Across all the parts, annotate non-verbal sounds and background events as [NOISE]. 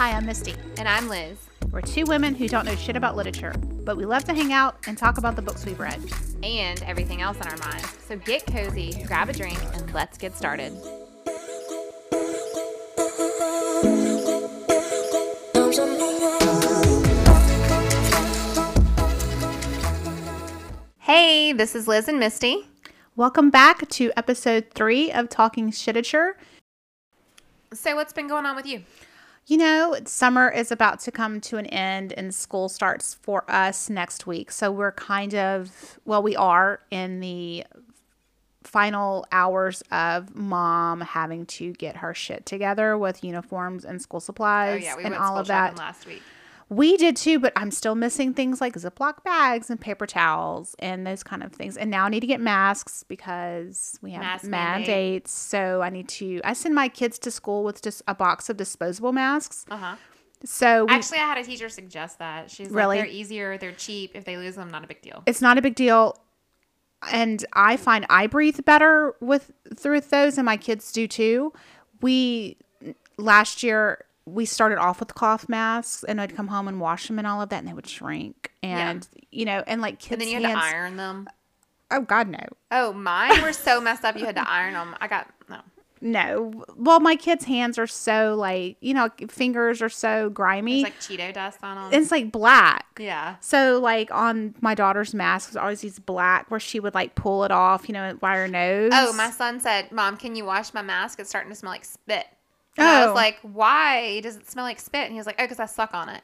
Hi, I'm Misty. And I'm Liz. We're two women who don't know shit about literature, but we love to hang out and talk about the books we've read. And everything else on our minds. So get cozy, grab a drink, and let's get started. Hey, this is Liz and Misty. Welcome back to episode three of Talking Shitature. So, what's been going on with you? You know, summer is about to come to an end and school starts for us next week. So we're kind of, well, we are in the final hours of mom having to get her shit together with uniforms and school Oh supplies yeah, we and went all of that. last week. We did too, but I'm still missing things like Ziploc bags and paper towels and those kind of things. And now I need to get masks because we have Mask mandate. mandates. So I need to. I send my kids to school with just a box of disposable masks. Uh huh. So we, Actually, I had a teacher suggest that. She's Really? like, they're easier, they're cheap. If they lose them, not a big deal. it's not a big deal. And I find I breathe better with through those, and my kids do too. We last year we started off with cloth masks, and I'd come home and wash them and all of that, and they would shrink. And you know, and like kids' And then you had hands. to iron them. Oh God, no. Oh, mine were so messed up. You had to iron them. I got no. No. Well, my kids' hands are so like, you know, fingers are so grimy. There's like Cheeto dust on them. it's like black. yeah. So like on my daughter's mask was always these black where she would like pull it off, you know, by her oh, nose. Oh, my son said, "Mom, can you wash my mask? It's starting to smell like spit." And I Oh. was like, "Why does it smell like spit?" And he was like, "Oh, because I suck on it."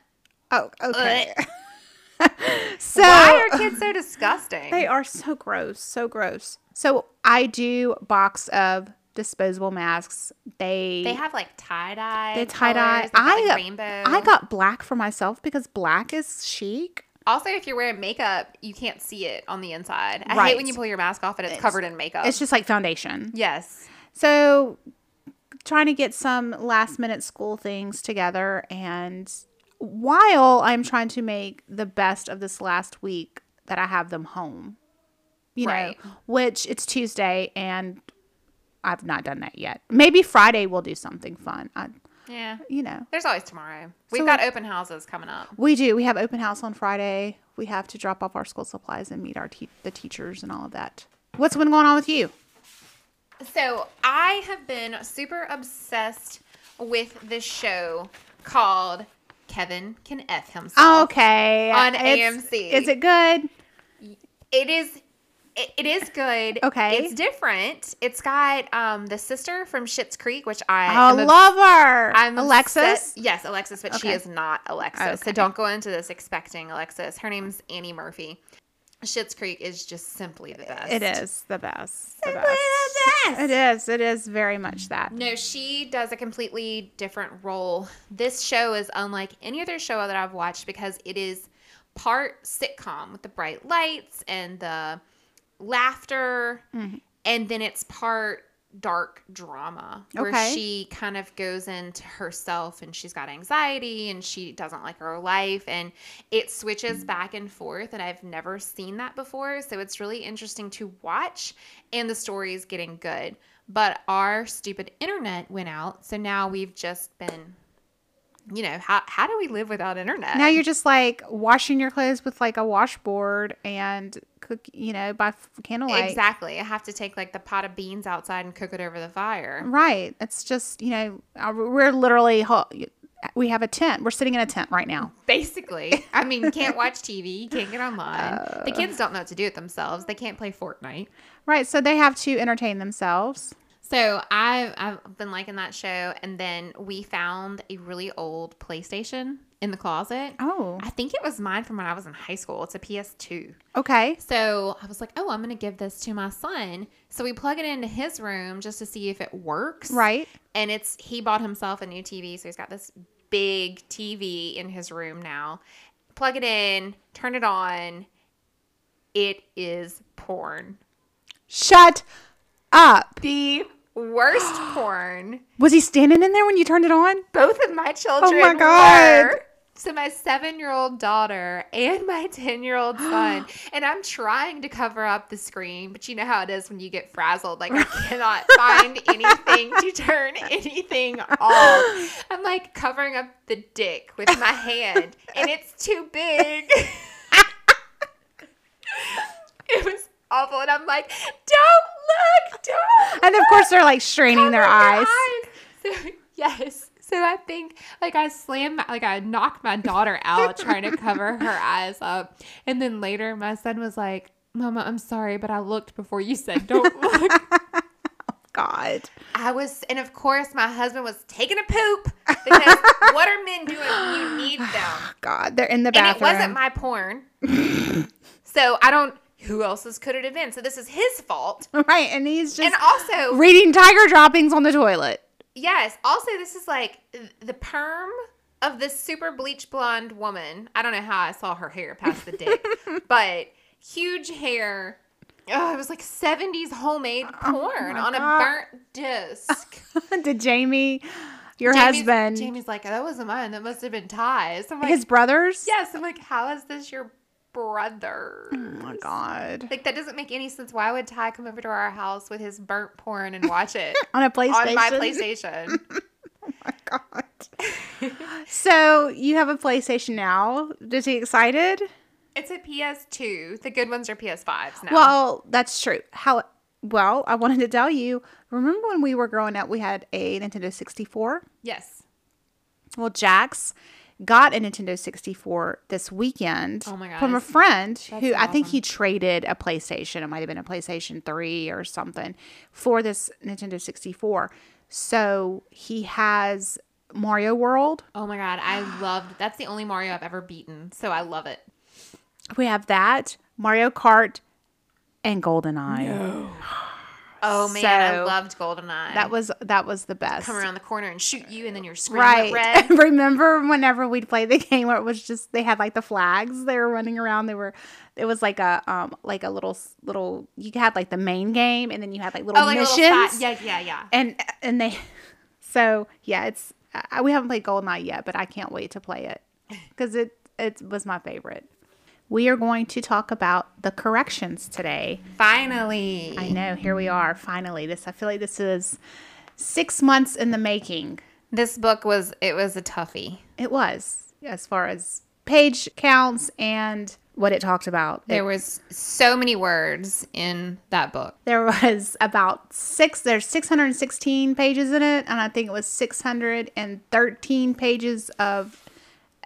Oh, okay. [LAUGHS] so Why are kids so disgusting? they are so gross, so gross. So I do box of disposable masks. They They have like tie dye. they tie dye. I like rainbow. I got black for myself because black is chic. Also, if you're wearing makeup, you can't see it on the inside. I Right. hate when you pull your mask off and it's, covered in makeup. It's just like foundation. yes. So, trying to get some last minute school things together, and while I'm trying to make the best of this last week that I have them home, you Right. know, which it's Tuesday and I've not done that yet. Maybe Friday we'll do something fun. I, Yeah. you know, There's always tomorrow. We've So- got open houses coming up. we do. We have open house on Friday. We have to drop off our school supplies and meet our te- the teachers and all of that. What's been going on with you? So I have been super obsessed with this show called Kevin Can F Himself. Okay, On It's- AMC. Is it good? It is it, it is good. Okay. It's different. It's got um the sister from Schitt's Creek, which I obs- love her. I'm Alexis. obsessed- Yes, Alexis, but she is not Alexis. So don't go into this expecting Alexis. Her name's Annie Murphy. Schitt's Creek is just simply the best. It is the best. The best. the best. It is. It is very much that. No, she does a completely different role. This show is unlike any other show that I've watched because it is part sitcom with the bright lights and the laughter, Mm-hmm. and then it's part dark drama where Okay. she kind of goes into herself and she's got anxiety and she doesn't like her life and it switches mm. back and forth and I've never seen that before. So it's really interesting to watch and the story is getting good. But our stupid internet went out so now we've just been you know how how do we live without internet Now you're just like washing your clothes with like a washboard and cook, you know, by f- candlelight. exactly I have to take like the pot of beans outside and cook it over the fire Right. It's just, you know, uh, we're literally, we have a tent. We're sitting in a tent right now. Basically, I mean, you can't watch TV, you can't get online. Uh. the kids don't know what to do with themselves. They can't play Fortnite. Right. So they have to entertain themselves. So I've I've been liking that show, and then we found a really old PlayStation in the closet. Oh, I think it was mine from when I was in high school. It's a PS2. okay. So I was like, oh, I'm gonna give this to my son. So we plug it into his room just to see if it works. Right. and it's he bought himself a new TV, so he's got this big TV in his room now. Plug it in, turn it on. It is porn. Shut up. The worst [GASPS] porn. Was he standing in there when you turned it on? Both of my children Oh my God. were. So my seven year old daughter and my [LAUGHS] 10 year old son. [GASPS] and I'm trying to cover up the screen, but you know how it is when you get frazzled. Like I [LAUGHS] cannot find anything to turn [LAUGHS] anything off. I'm like covering up the dick with my hand, and it's too big. it was awful. And I'm like, don't look, [LAUGHS] don't. And of course, they're like straining oh their cover eyes. eyes. So, [LAUGHS] yes. So I think like I slammed, my, like I knocked my daughter out trying to cover her [LAUGHS] eyes up. And then later my son was like, Mama, I'm sorry, but I looked before you said don't look. Oh, God. I was, and of course my husband was taking a poop because what are men doing when you need them? [SIGHS] God. They're in the bathroom. And it wasn't my porn. so I don't, who else's could it have been? So this is his fault. [LAUGHS] right. And he's just And also, reading tiger droppings on the toilet. Yes. Also, this is like the perm of this super bleach blonde woman. I don't know how I saw her hair past the dick, [LAUGHS] but huge hair. Oh, it was like 70s homemade oh porn on a God. burnt disc. [LAUGHS] Did Jamie, your Jamie's- husband, Jamie's like, that wasn't mine. That must have been Ty's. I'm like, his brothers? yes. I'm like, how is this your brother? Oh my God. Like, that doesn't make any sense. Why would Ty come over to our house with his burnt porn and watch it [LAUGHS] On a PlayStation. on my PlayStation? [LAUGHS] Oh my God. so you have a PlayStation now. Is he excited? It's a PS2. The good ones are PS5s now. Well, that's true. How? Well, I wanted to tell you. Remember when we were growing up, we had a Nintendo 64. yes. Well, Jax got a Nintendo 64 this weekend Oh my god! from a friend That's who I think he traded a PlayStation. It might have been a PlayStation 3 or something for this Nintendo 64. So he has Mario World. Oh my god, I loved. That's the only Mario I've ever beaten, so I love it. We have that, Mario Kart, and Golden GoldenEye. [GASPS] [GASPS] [GASPS] Oh man, I loved GoldenEye. That was that was the best. come around the corner and shoot you, and then your screen Right. red. [LAUGHS] Remember whenever we'd play the game where it was just they had like the flags they were running around. They were it was like a um like a little little you had like the main game and then you had like little Oh, like missions. little. Yeah, yeah, yeah. And and they [LAUGHS] so yeah, it's I, we haven't played GoldenEye yet, but I can't wait to play it cuz it it was my favorite. We are going to talk about the corrections today. Finally, I know, here we are finally. This I feel like this is 6 months in the making. this book was it was a toughie. It was, as far as page counts and what it talked about. It- There was so many words in that book. there was about six, there's 616 pages in it, and I think it was 613 pages of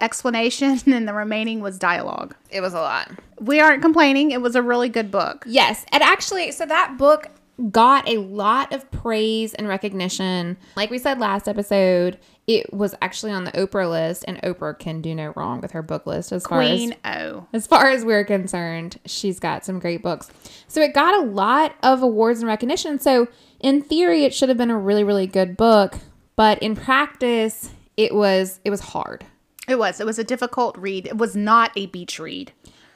explanation, [LAUGHS] and the remaining was dialogue. It was a lot. We aren't complaining. It was a really good book. Yes, and actually, so that book got a lot of praise and recognition. Like we said last episode, it was actually on the Oprah list, and Oprah can do no wrong with her book list as far as Queen O. as far as we're concerned, she's got some great books. So it got a lot of awards and recognition. So in theory, it should have been a really, really good book, but in practice, it was it was hard. It was. It was a difficult read. It was not a beach read.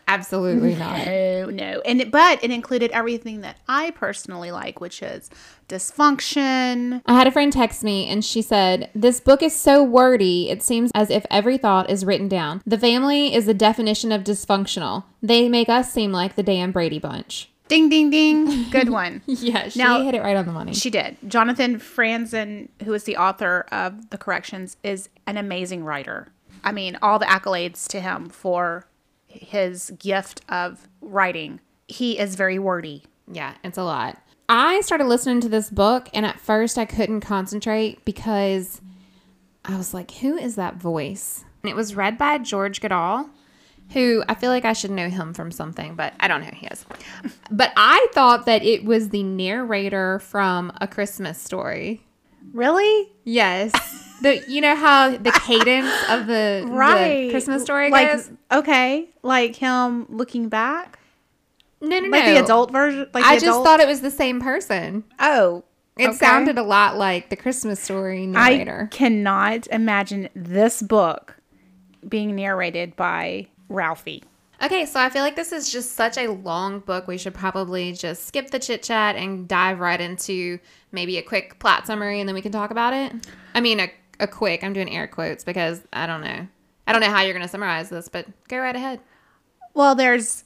Absolutely not. No, no. And it, but it included everything that I personally like, which is dysfunction, I had a friend text me and she said, This book is so wordy, it seems as if every thought is written down. The family is the definition of dysfunctional. They make us seem like the damn Brady Bunch. Ding, ding, ding. Good one. [LAUGHS] Yeah, she Now- hit it right on the money. she did. Jonathan Franzen, who is the author of The Corrections, is an amazing writer. I mean, all the accolades to him for his gift of writing. He is very wordy. Yeah, it's a lot. I started listening to this book, and at first I couldn't concentrate because I was like, who is that voice? And it was read by George Guidall, who I feel like I should know him from something, but I don't know who he is. [LAUGHS] but I thought that it was the narrator from A Christmas Story. Really? Yes. The you know how the [LAUGHS] cadence of the, the Christmas story like, goes? Okay. Like him looking back? No, no, no. Like no. the adult version? Like I just thought it was the same person. Oh. It okay. sounded a lot like the Christmas story narrator. I cannot imagine this book being narrated by Ralphie. okay, so I feel like this is just such a long book. We should probably just skip the chit chat and dive right into maybe a quick plot summary and then we can talk about it. I mean, a, a quick, I'm doing air quotes because I don't know. I don't know how you're going to summarize this, but go right ahead. Well, there's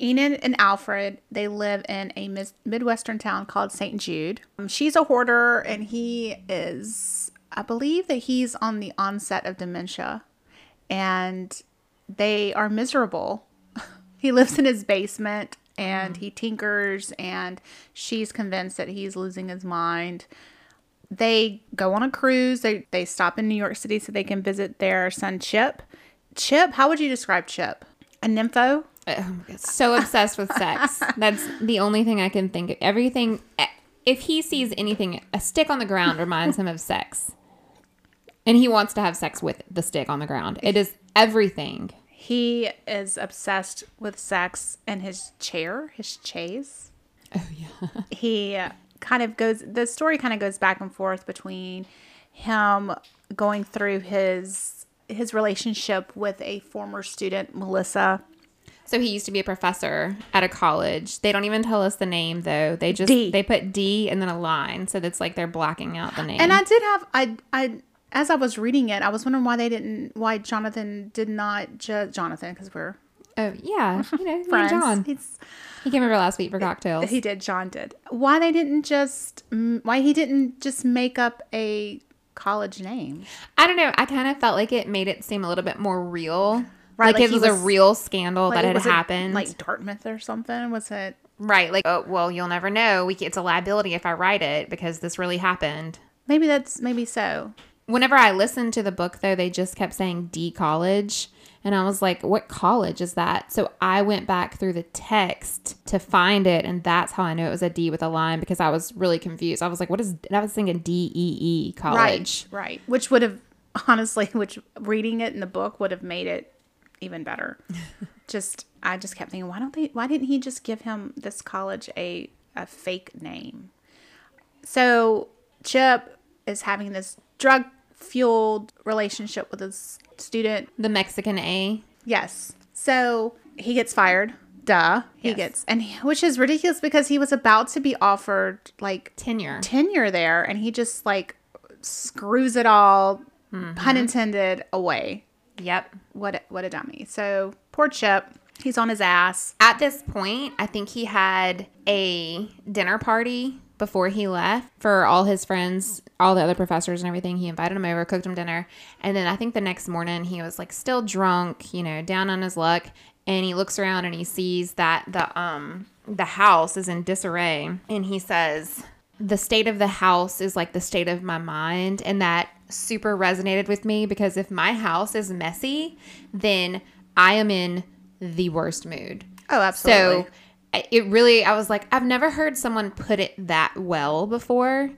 Enid and Alfred. They live in a mis- Midwestern town called St. Jude. Um, she's a hoarder, and he is, I believe that he's on the onset of dementia, and they are miserable. [LAUGHS] he lives in his basement and he tinkers, and she's convinced that he's losing his mind they go on a cruise. They they stop in New York City so they can visit their son Chip. Chip, how would you describe Chip? A nympho? Oh so obsessed with sex. [LAUGHS] That's the only thing I can think of. Everything eh, if he sees anything a stick on the ground reminds him of sex. And he wants to have sex with the stick on the ground. It is everything. He is obsessed with sex and his chair, his chaise. Oh yeah. he kind of goes the story kind of goes back and forth between him going through his his relationship with a former student Melissa so he used to be a professor at a college. They don't even tell us the name though. They just D. they put D and then a line, so that's like they're blocking out the name. And I did have I I as I was reading it, I was wondering why they didn't why Jonathan did not just Jonathan because we're oh yeah, [LAUGHS] you know, friends. John. He's, He came over last week for cocktails. he did. John did. Why they didn't just why he didn't just make up a college name? I don't know. I kind of felt like it made it seem a little bit more real. Right, like, like it he was, a real scandal that had was happened. like Dartmouth or something. Was it? right. Like, oh, well, you'll never know. We, it's a liability if I write it because this really happened. Maybe that's maybe so. Whenever I listened to the book, though, they just kept saying D college. And I was like, what college is that? So I went back through the text to find it. And that's how I knew it was a D with a line because I was really confused. I was like, what is, and I was thinking D E E college. Right, right. Which would have [LAUGHS] honestly, which reading it in the book would have made it even better. [LAUGHS] just I just kept thinking, why don't they? Why didn't he just give him this college a a fake name? So Chip is having this drug fueled relationship with his student. The Mexican A. Yes. So he gets fired. Duh. He Yes. gets and he, which is ridiculous because he was about to be offered like Tenure. tenure there and he just like screws it all mm-hmm. pun intended away Yep. what a, what a dummy so poor chip he's on his ass At this point, I think he had a dinner party before he left for all his friends, all the other professors and everything. He invited them over, cooked them dinner. And then I think the next morning he was like still drunk, you know, down on his luck. And he looks around and he sees that the um the house is in disarray. And he says, the state of the house is like the state of my mind and that super resonated with me because if my house is messy then i am in the worst mood oh absolutely so it really i was like i've never heard someone put it that well before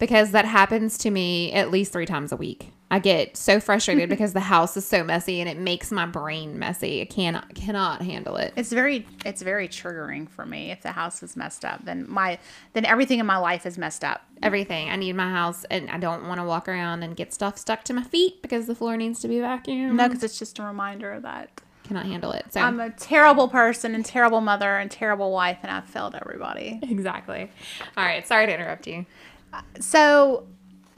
because that happens to me at least three times a week. I get so frustrated [LAUGHS] because the house is so messy and it makes my brain messy. I cannot cannot handle it. It's very it's very triggering for me. If the house is messed up then my then everything in my life is messed up. Everything. I need my house, and I don't want to walk around and get stuff stuck to my feet because the floor needs to be vacuumed. no because it's just a reminder that cannot handle it. So i'm a terrible person and terrible mother and terrible wife and i've failed everybody exactly. All right, sorry to interrupt you. So,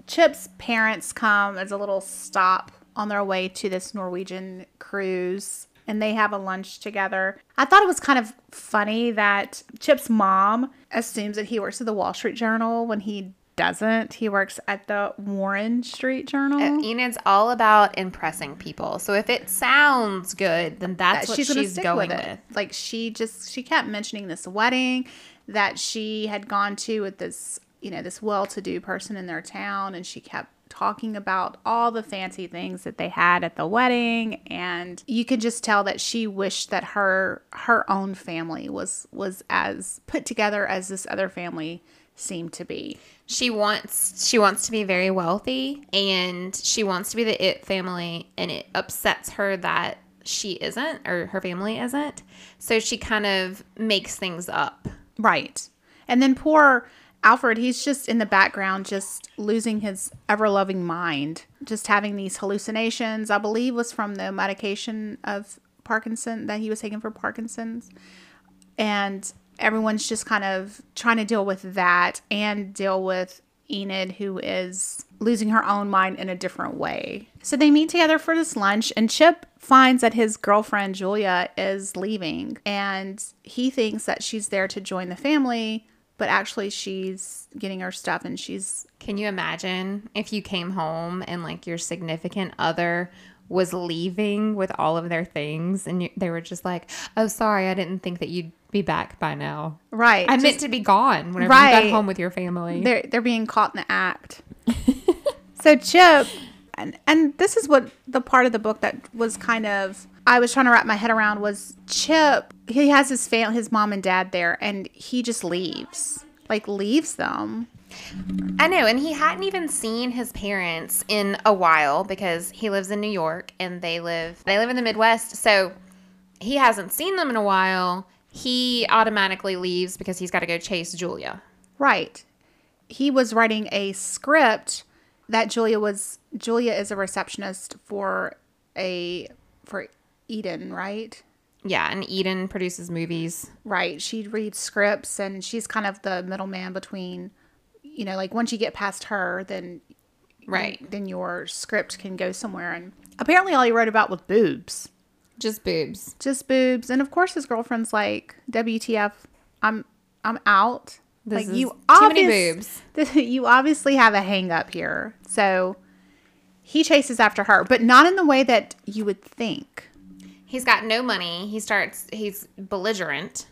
Chip's parents come as a little stop on their way to this Norwegian cruise and they have a lunch together. I thought it was kind of funny that Chip's mom assumes that he works at the Wall Street Journal when he doesn't. He works at the Warren Street Journal. Uh, Enid's all about impressing people. So if it sounds good, then that's uh, what she's, stick going with. it. Like she just she kept mentioning this wedding that she had gone to with this you know this well-to-do person in their town, and she kept talking about all the fancy things that they had at the wedding and you could just tell that she wished that her her own family was was as put together as this other family seemed to be She wants she wants to be very wealthy and she wants to be the it family and it upsets her that she isn't or her family isn't. So she kind of makes things up. Right. And then poor Alfred, he's just in the background, just losing his ever loving mind, just having these hallucinations. I believe was from the medication of Parkinson that he was taking for Parkinson's. And everyone's just kind of trying to deal with that and deal with Enid, who is losing her own mind in a different way. So they meet together for this lunch, and Chip finds that his girlfriend Julia is leaving, and he thinks that she's there to join the family, but actually she's getting her stuff and she's Can you imagine if you came home and like your significant other was leaving with all of their things and you, they were just like, "Oh, sorry, I didn't think that you'd be back by now. right. I just- meant to be gone whenever you Right. got home with your family." they're they're being caught in the act. so Chip, and and this is what the part of the book that was kind of I was trying to wrap my head around was Chip. He has his family, his mom and dad there, and he just leaves, like leaves them. I know, and he hadn't even seen his parents in a while because he lives in New York and they live they live in the Midwest. So he hasn't seen them in a while. He automatically leaves because he's got to go chase Julia. Right. He was writing a script that Julia was Julia is a receptionist for a for Eden, right? Yeah, and Eden produces movies. Right. She reads scripts and she's kind of the middleman between, you know, like once you get past her, then Right. then your script can go somewhere. And apparently, all he wrote about was boobs, Just boobs. just boobs. And of course, his girlfriend's like, "WTF? I'm I'm out." This like is you too many obvious- boobs. [LAUGHS] you obviously have a hang up here. So he chases after her, but not in the way that you would think. He's got no money. He starts he's belligerent.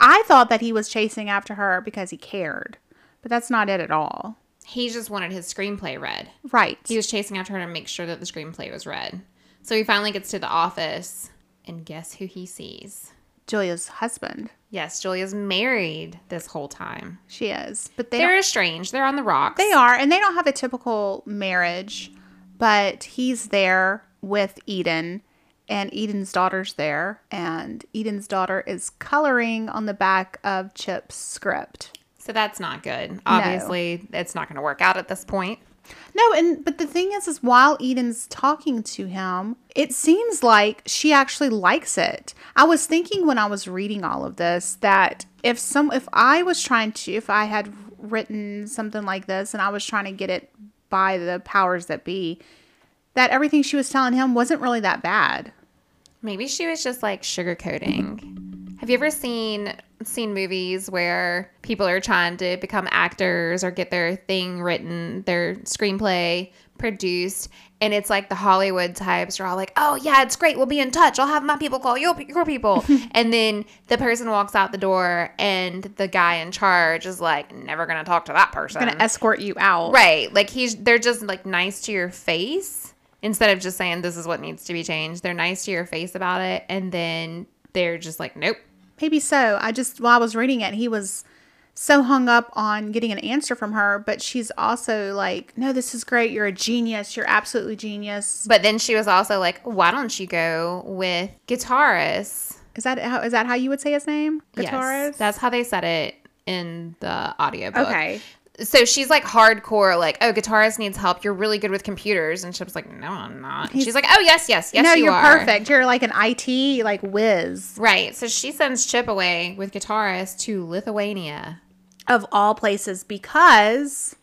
I thought that he was chasing after her because he cared, but that's not it at all. He just wanted his screenplay read. Right. He was chasing after her to make sure that the screenplay was read. So he finally gets to the office and guess who he sees? Julia's husband. Yes, Julia's married this whole time. She is, but they They're estranged. They're on the rocks. they are, and they don't have a typical marriage. But he's there with Eden, and Eden's daughter's there, and Eden's daughter is coloring on the back of Chip's script. So that's not good. Obviously, it's not going to work out at this point. No, and but the thing is, is while Eden's talking to him, it seems like she actually likes it. I was thinking when I was reading all of this that if some, if I was trying to, if I had written something like this and I was trying to get it by the powers that be, that everything she was telling him wasn't really that bad. Maybe she was just like sugarcoating. Have you ever seen seen movies where people are trying to become actors or get their thing written, their screenplay produced, and it's like the Hollywood types are all like, "Oh yeah, it's great. We'll be in touch. I'll have my people call your your people." [LAUGHS] and then the person walks out the door, and the guy in charge is like, "Never gonna talk to that person." Gonna escort you out, Right. Like he's they're just like nice to your face instead of just saying this is what needs to be changed. They're nice to your face about it and then they're just like nope. Maybe so. I just while I was reading it, he was so hung up on getting an answer from her, but she's also like, "No, this is great. You're a genius. You're absolutely genius." But then she was also like, "Why don't you go with Gitanas?" Is that how is that how you would say his name? Gitanas. Yes. That's how they said it in the audiobook. okay. So she's like hardcore, like, oh, Gitanas needs help. You're really good with computers. And Chip's like, no, I'm not. And she's like, oh, yes, yes, yes, no, you you're are. perfect. You're like an IT like whiz Right. So she sends Chip away with Gitanas to Lithuania. of all places because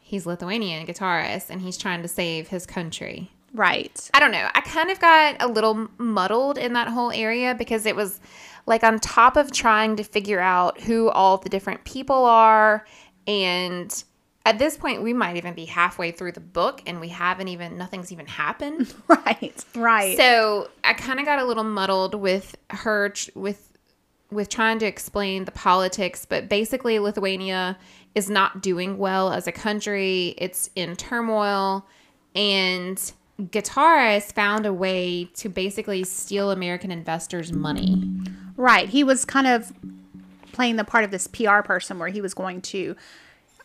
he's Lithuanian Gitanas and he's trying to save his country. right. I don't know. I kind of got a little muddled in that whole area because it was like on top of trying to figure out who all the different people are and at this point we might even be halfway through the book and we haven't even nothing's even happened. [LAUGHS] Right. Right. So I kind of got a little muddled with her with with trying to explain the politics, but basically Lithuania is not doing well as a country. It's in turmoil, and Gitanas found a way to basically steal American investors' money. Right. He was kind of playing the part of this PR person where he was going to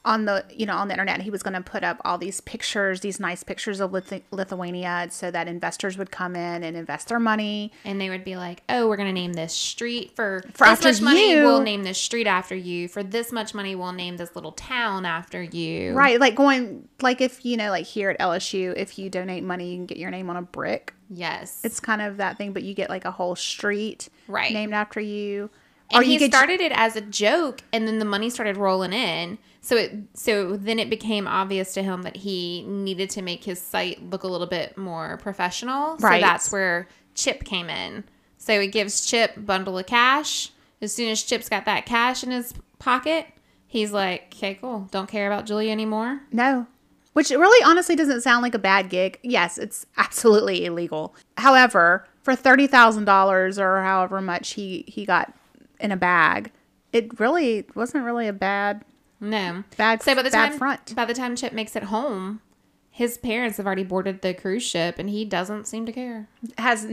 on the you know on the internet he was going to put up all these pictures these nice pictures of Lithu- lithuania so that investors would come in and invest their money And they would be like, "Oh, we're gonna name this street for, For this much money. you." We'll name this street after you. For this much money, we'll name this little town after you." right like going like if you know like here at lsu if you donate money you can get your name on a brick Yes. it's kind of that thing but you get like a whole street Right. named after you And he started it as a joke, and then the money started rolling in. So it so then it became obvious to him that he needed to make his site look a little bit more professional. Right. So that's where Chip came in. So he gives Chip a bundle of cash. As soon as Chip's got that cash in his pocket, he's like, "Okay, cool. Don't care about Julia anymore." No. Which really honestly doesn't sound like a bad gig. Yes, it's [LAUGHS] absolutely illegal. However, for $30,000 or however much he, he got in a bag, it really wasn't really a bad No. bad, So by the bad time front. by the time Chip makes it home, his parents have already boarded the cruise ship, and he doesn't seem to care. Has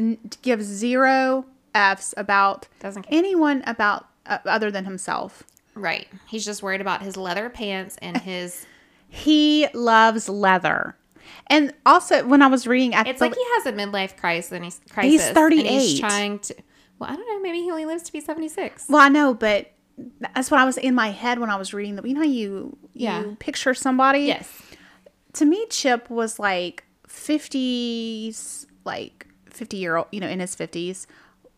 gives zero F's about Doesn't care. anyone about uh, other than himself. Right. He's just worried about his leather pants and his. He loves leather. And also, when I was reading at It's like he has a midlife crisis, and he's crisis. and 38. he's trying to. Well, I don't know. Maybe he only lives to be seventy six. Well, I know, but that's what I was in my head when I was reading the. You know, how you Yeah. you picture somebody. Yes. To me, Chip was like fifties, like fifty year old. You know, in his fifties,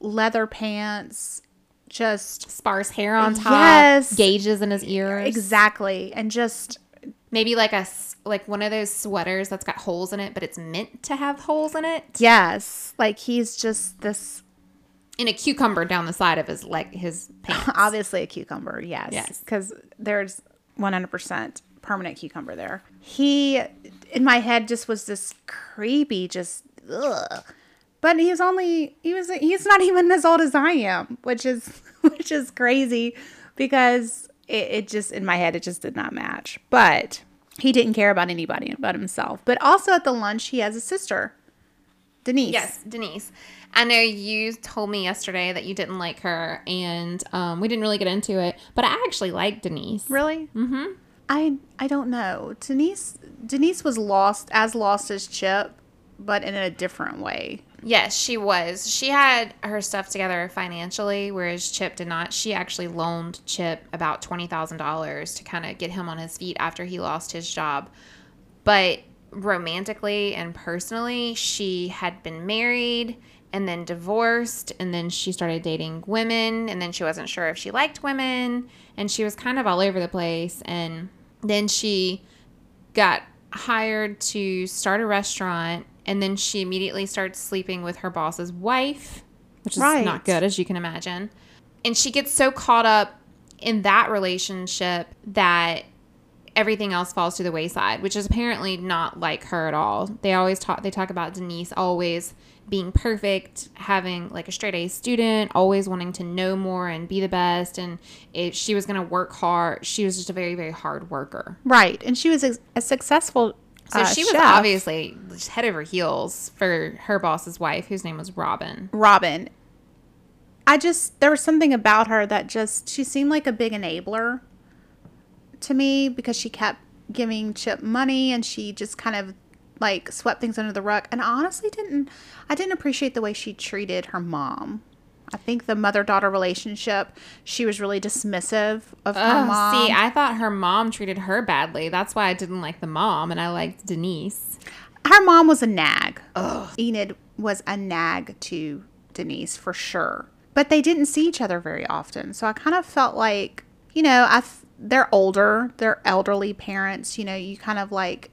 leather pants, just Sparse hair on top. Yes. Gauges in his ears. exactly, and just Maybe like a like one of those sweaters that's got holes in it, but it's meant to have holes in it. yes, like he's just this. And a cucumber down the side of his leg, his [LAUGHS] pants. Obviously, a cucumber. Yes, Yes. because there's one hundred percent permanent cucumber there. He, in my head, just was this creepy, just ugh. But he was only he was he's not even as old as I am, which is [LAUGHS] which is crazy because it, it just in my head it just did not match. But he didn't care about anybody but himself. But also at the lunch he has a sister, Denise. Yes, Denise. I know you told me yesterday that you didn't like her, and um, we didn't really get into it. But I actually like Denise. Really? Mm-hmm. I I don't know. Denise Denise was lost as lost as Chip, but in a different way. Yes, she was. She had her stuff together financially, whereas Chip did not. She actually loaned Chip about twenty thousand dollars to kind of get him on his feet after he lost his job. But romantically and personally, she had been married and then divorced, and then she started dating women, and then she wasn't sure if she liked women, and she was kind of all over the place. And then she got hired to start a restaurant and then she immediately starts sleeping with her boss's wife which is Right. not good as you can imagine and she gets so caught up in that relationship that everything else falls to the wayside which is apparently not like her at all they always talk they talk about denise always being perfect having like a straight a student always wanting to know more and be the best and if she was going to work hard she was just a very very hard worker Right, and she was a, a successful. so uh, she was chef. obviously just head over heels for her boss's wife, whose name was Robin. Robin. I just there was something about her that just she seemed like a big enabler to me because she kept giving Chip money and she just kind of like swept things under the rug and I honestly didn't I didn't appreciate the way she treated her mom. I think the mother daughter relationship, she was really dismissive of her Oh, mom. see, I thought her mom treated her badly. That's why I didn't like the mom, and I liked Denise. her mom was a nag. Enid was a nag to Denise for sure. But they didn't see each other very often. So I kind of felt like, you know, I they're older, they're elderly parents, you know, you kind of like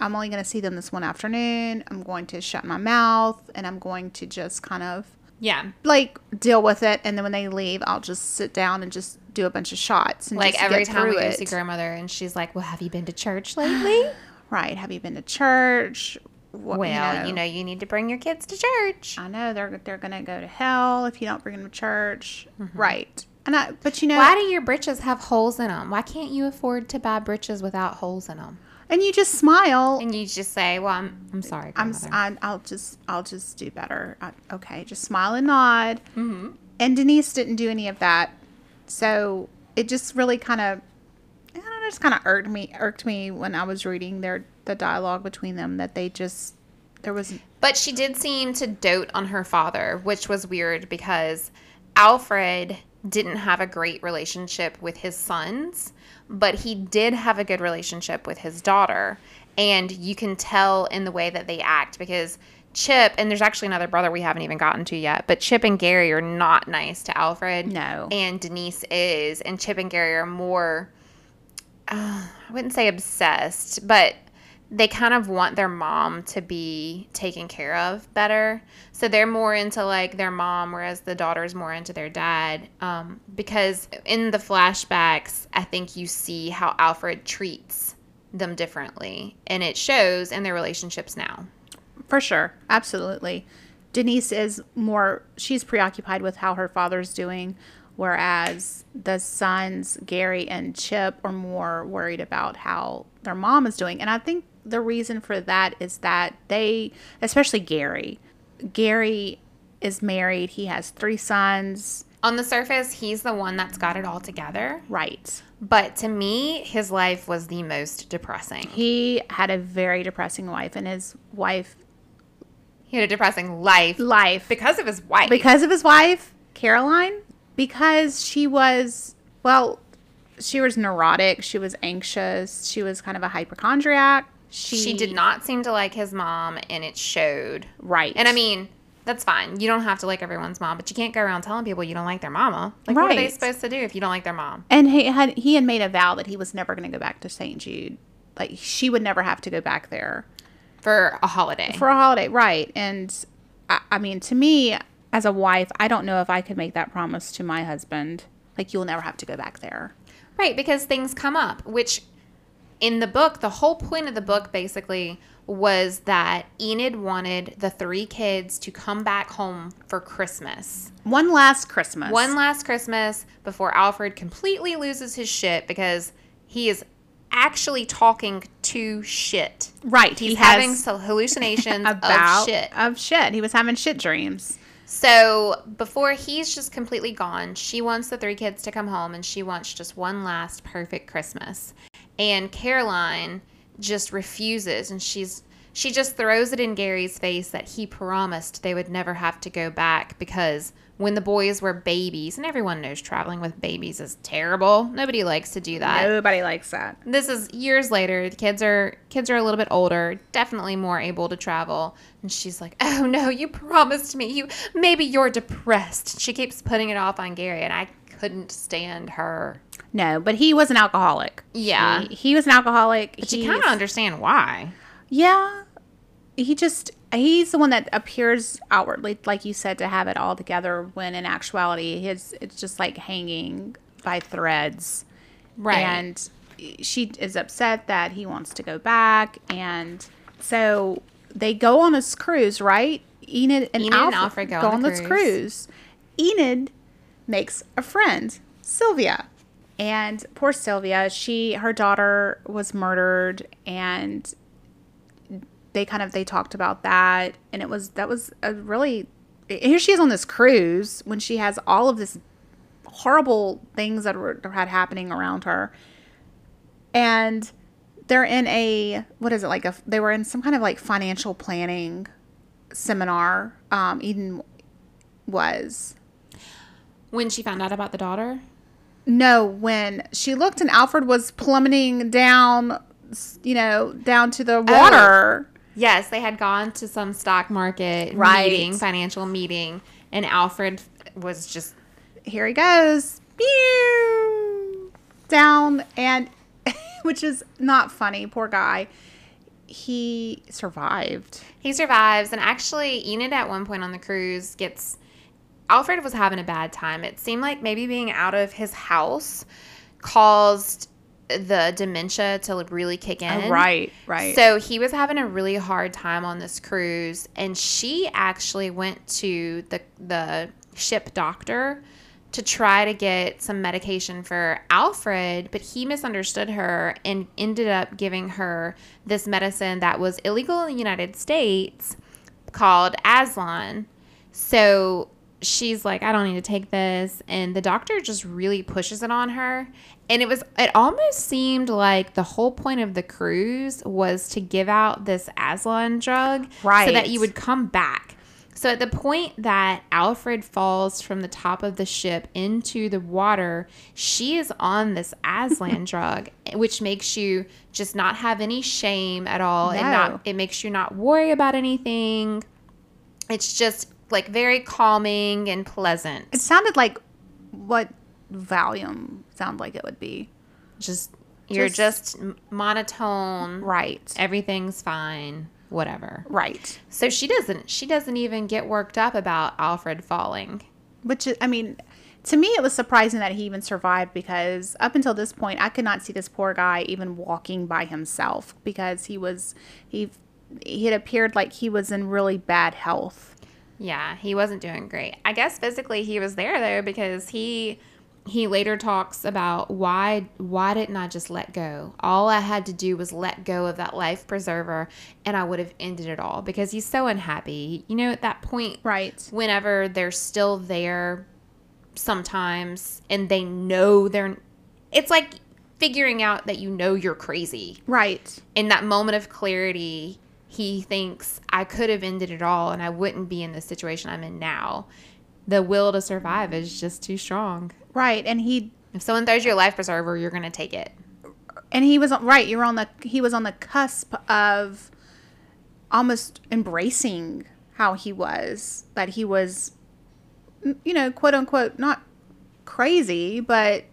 I'm only going to see them this one afternoon. I'm going to shut my mouth and I'm going to just kind of Yeah, like deal with it and then when they leave, I'll just sit down and just do a bunch of shots and like just every time we go see grandmother, and she's like, "Well, have you been to church lately?" [SIGHS] Right. Have you been to church? What- well, you know, you need to bring your kids to church. I know they're they're gonna go to hell if you don't bring them to church, mm-hmm. right? And I, but you know, Why do your britches have holes in them? Why can't you afford to buy britches without holes in them? And you just smile. And you just say, "Well, I'm, I'm sorry, I'm, grandmother." s- I, will just I'll just do better. I, okay, just smile and nod. Mm-hmm. And Denise didn't do any of that, so it just really kind of, I don't know, just kind of irked me irked me when I was reading their the dialogue between them that they just there was But she did seem to dote on her father, which was weird because Alfred didn't have a great relationship with his sons, but he did have a good relationship with his daughter. And you can tell in the way that they act because Chip, and there's actually another brother we haven't even gotten to yet, but Chip and Gary are not nice to Alfred. No. And Denise is, and Chip and Gary are more, uh, I wouldn't say obsessed, but they kind of want their mom to be taken care of better. So they're more into like their mom, whereas the daughter's more into their dad. Um, because in the flashbacks, I think you see how Alfred treats them differently, and it shows in their relationships now. For sure. Absolutely. Denise is more, she's preoccupied with how her father's doing, whereas the sons, Gary and Chip, are more worried about how their mom is doing. And I think the reason for that is that they, especially Gary, Gary is married, he has three sons. On the surface, he's the one that's got it all together. Right. But to me, his life was the most depressing. He had a very depressing wife, and his wife, He had a depressing life life, because of his wife. because of his wife, Caroline, because she was, well, she was neurotic, she was anxious, she was kind of a hypochondriac. She, she did not seem to like his mom, and it showed. Right. And I mean, that's fine. You don't have to like everyone's mom, but you can't go around telling people you don't like their mama. Like, what are they supposed to do if you don't like their mom? and he had he had made a vow that he was never going to go back to St. Jude. Like she would never have to go back there For a holiday. for a holiday, right? And I, I mean, to me as a wife, I don't know if I could make that promise to my husband. Like you'll never have to go back there. Right, because things come up, which in the book, the whole point of the book basically was that Enid wanted the three kids to come back home for Christmas. One last Christmas. One last Christmas before Alfred completely loses his shit because he is actually talking to shit. right. He's he having some hallucinations [LAUGHS] about of shit. of shit. He was having shit dreams. So before he's just completely gone, she wants the three kids to come home and she wants just one last perfect Christmas. And Caroline just refuses and she's she just throws it in Gary's face that he promised they would never have to go back because when the boys were babies, and everyone knows traveling with babies is terrible. Nobody likes to do that Nobody likes that. this is years later the kids are kids are a little bit older definitely more able to travel and she's like [LAUGHS] oh no you promised me you maybe you're depressed she keeps putting it off on gary and i couldn't stand her No, but he was an alcoholic. Yeah. He, he was an alcoholic. but you kind of understand why Yeah. He just he's the one that appears outwardly, like you said, to have it all together when in actuality his it's just like hanging by threads. right And she is upset that he wants to go back and so they go on this cruise, right? Enid and, Enid and Alfred, Alfred go go on on this cruise. cruise. Enid makes a friend, Sylvia. And poor Sylvia, she her daughter was murdered and they kind of they talked about that. And it was that was a really here she is on this cruise when she has all of this horrible things that were had happening around her. And they're in a what is it like a they were in some kind of like financial planning seminar um eden was. When she found out about the daughter no when she looked and alfred was plummeting down you know down to the oh, water yes they had gone to some stock market Right. meeting financial meeting and alfred was just here he goes Pew! down and [LAUGHS] which is not funny poor guy he survived He survives, and actually, Enid at one point on the cruise gets. Alfred was having a bad time. It seemed like maybe being out of his house caused the dementia to really kick oh, in. Oh, right right So he was having a really hard time on this cruise, and she actually went to the the ship doctor to try to get some medication for Alfred, but he misunderstood her and ended up giving her this medicine that was illegal in the United States called Aslan. So she's like, I don't need to take this. And the doctor just really pushes it on her. And it was, it almost seemed like the whole point of the cruise was to give out this Aslan drug Right. so that you would come back. So at the point that Alfred falls from the top of the ship into the water, she is on this Aslan [LAUGHS] drug, which makes you just not have any shame at all and not it makes you not worry about anything. It's just like very calming and pleasant. It sounded like what Valium sounded like it would be. just you're just- just monotone. Right. Everything's fine. Whatever. Right. So she doesn't she doesn't even get worked up about Alfred falling. Which is, I mean, to me, it was surprising that he even survived because up until this point, I could not see this poor guy even walking by himself because he was he he had appeared like he was in really bad health. Yeah, he wasn't doing great. I guess physically he was there though because he he later talks about why why didn't I just let go? All I had to do was let go of that life preserver and I would have ended it all because he's so unhappy. You know at that point Right. whenever they're still there sometimes and they know they're it's like figuring out that you know you're crazy. Right. In that moment of clarity, he thinks I could have ended it all and I wouldn't be in the situation I'm in now. The will to survive is just too strong. Right. And he If someone throws you a life preserver, you're going to take it. and he was right. You were on the he was on the cusp of almost embracing how he was. That he was, you know, quote unquote, not crazy, but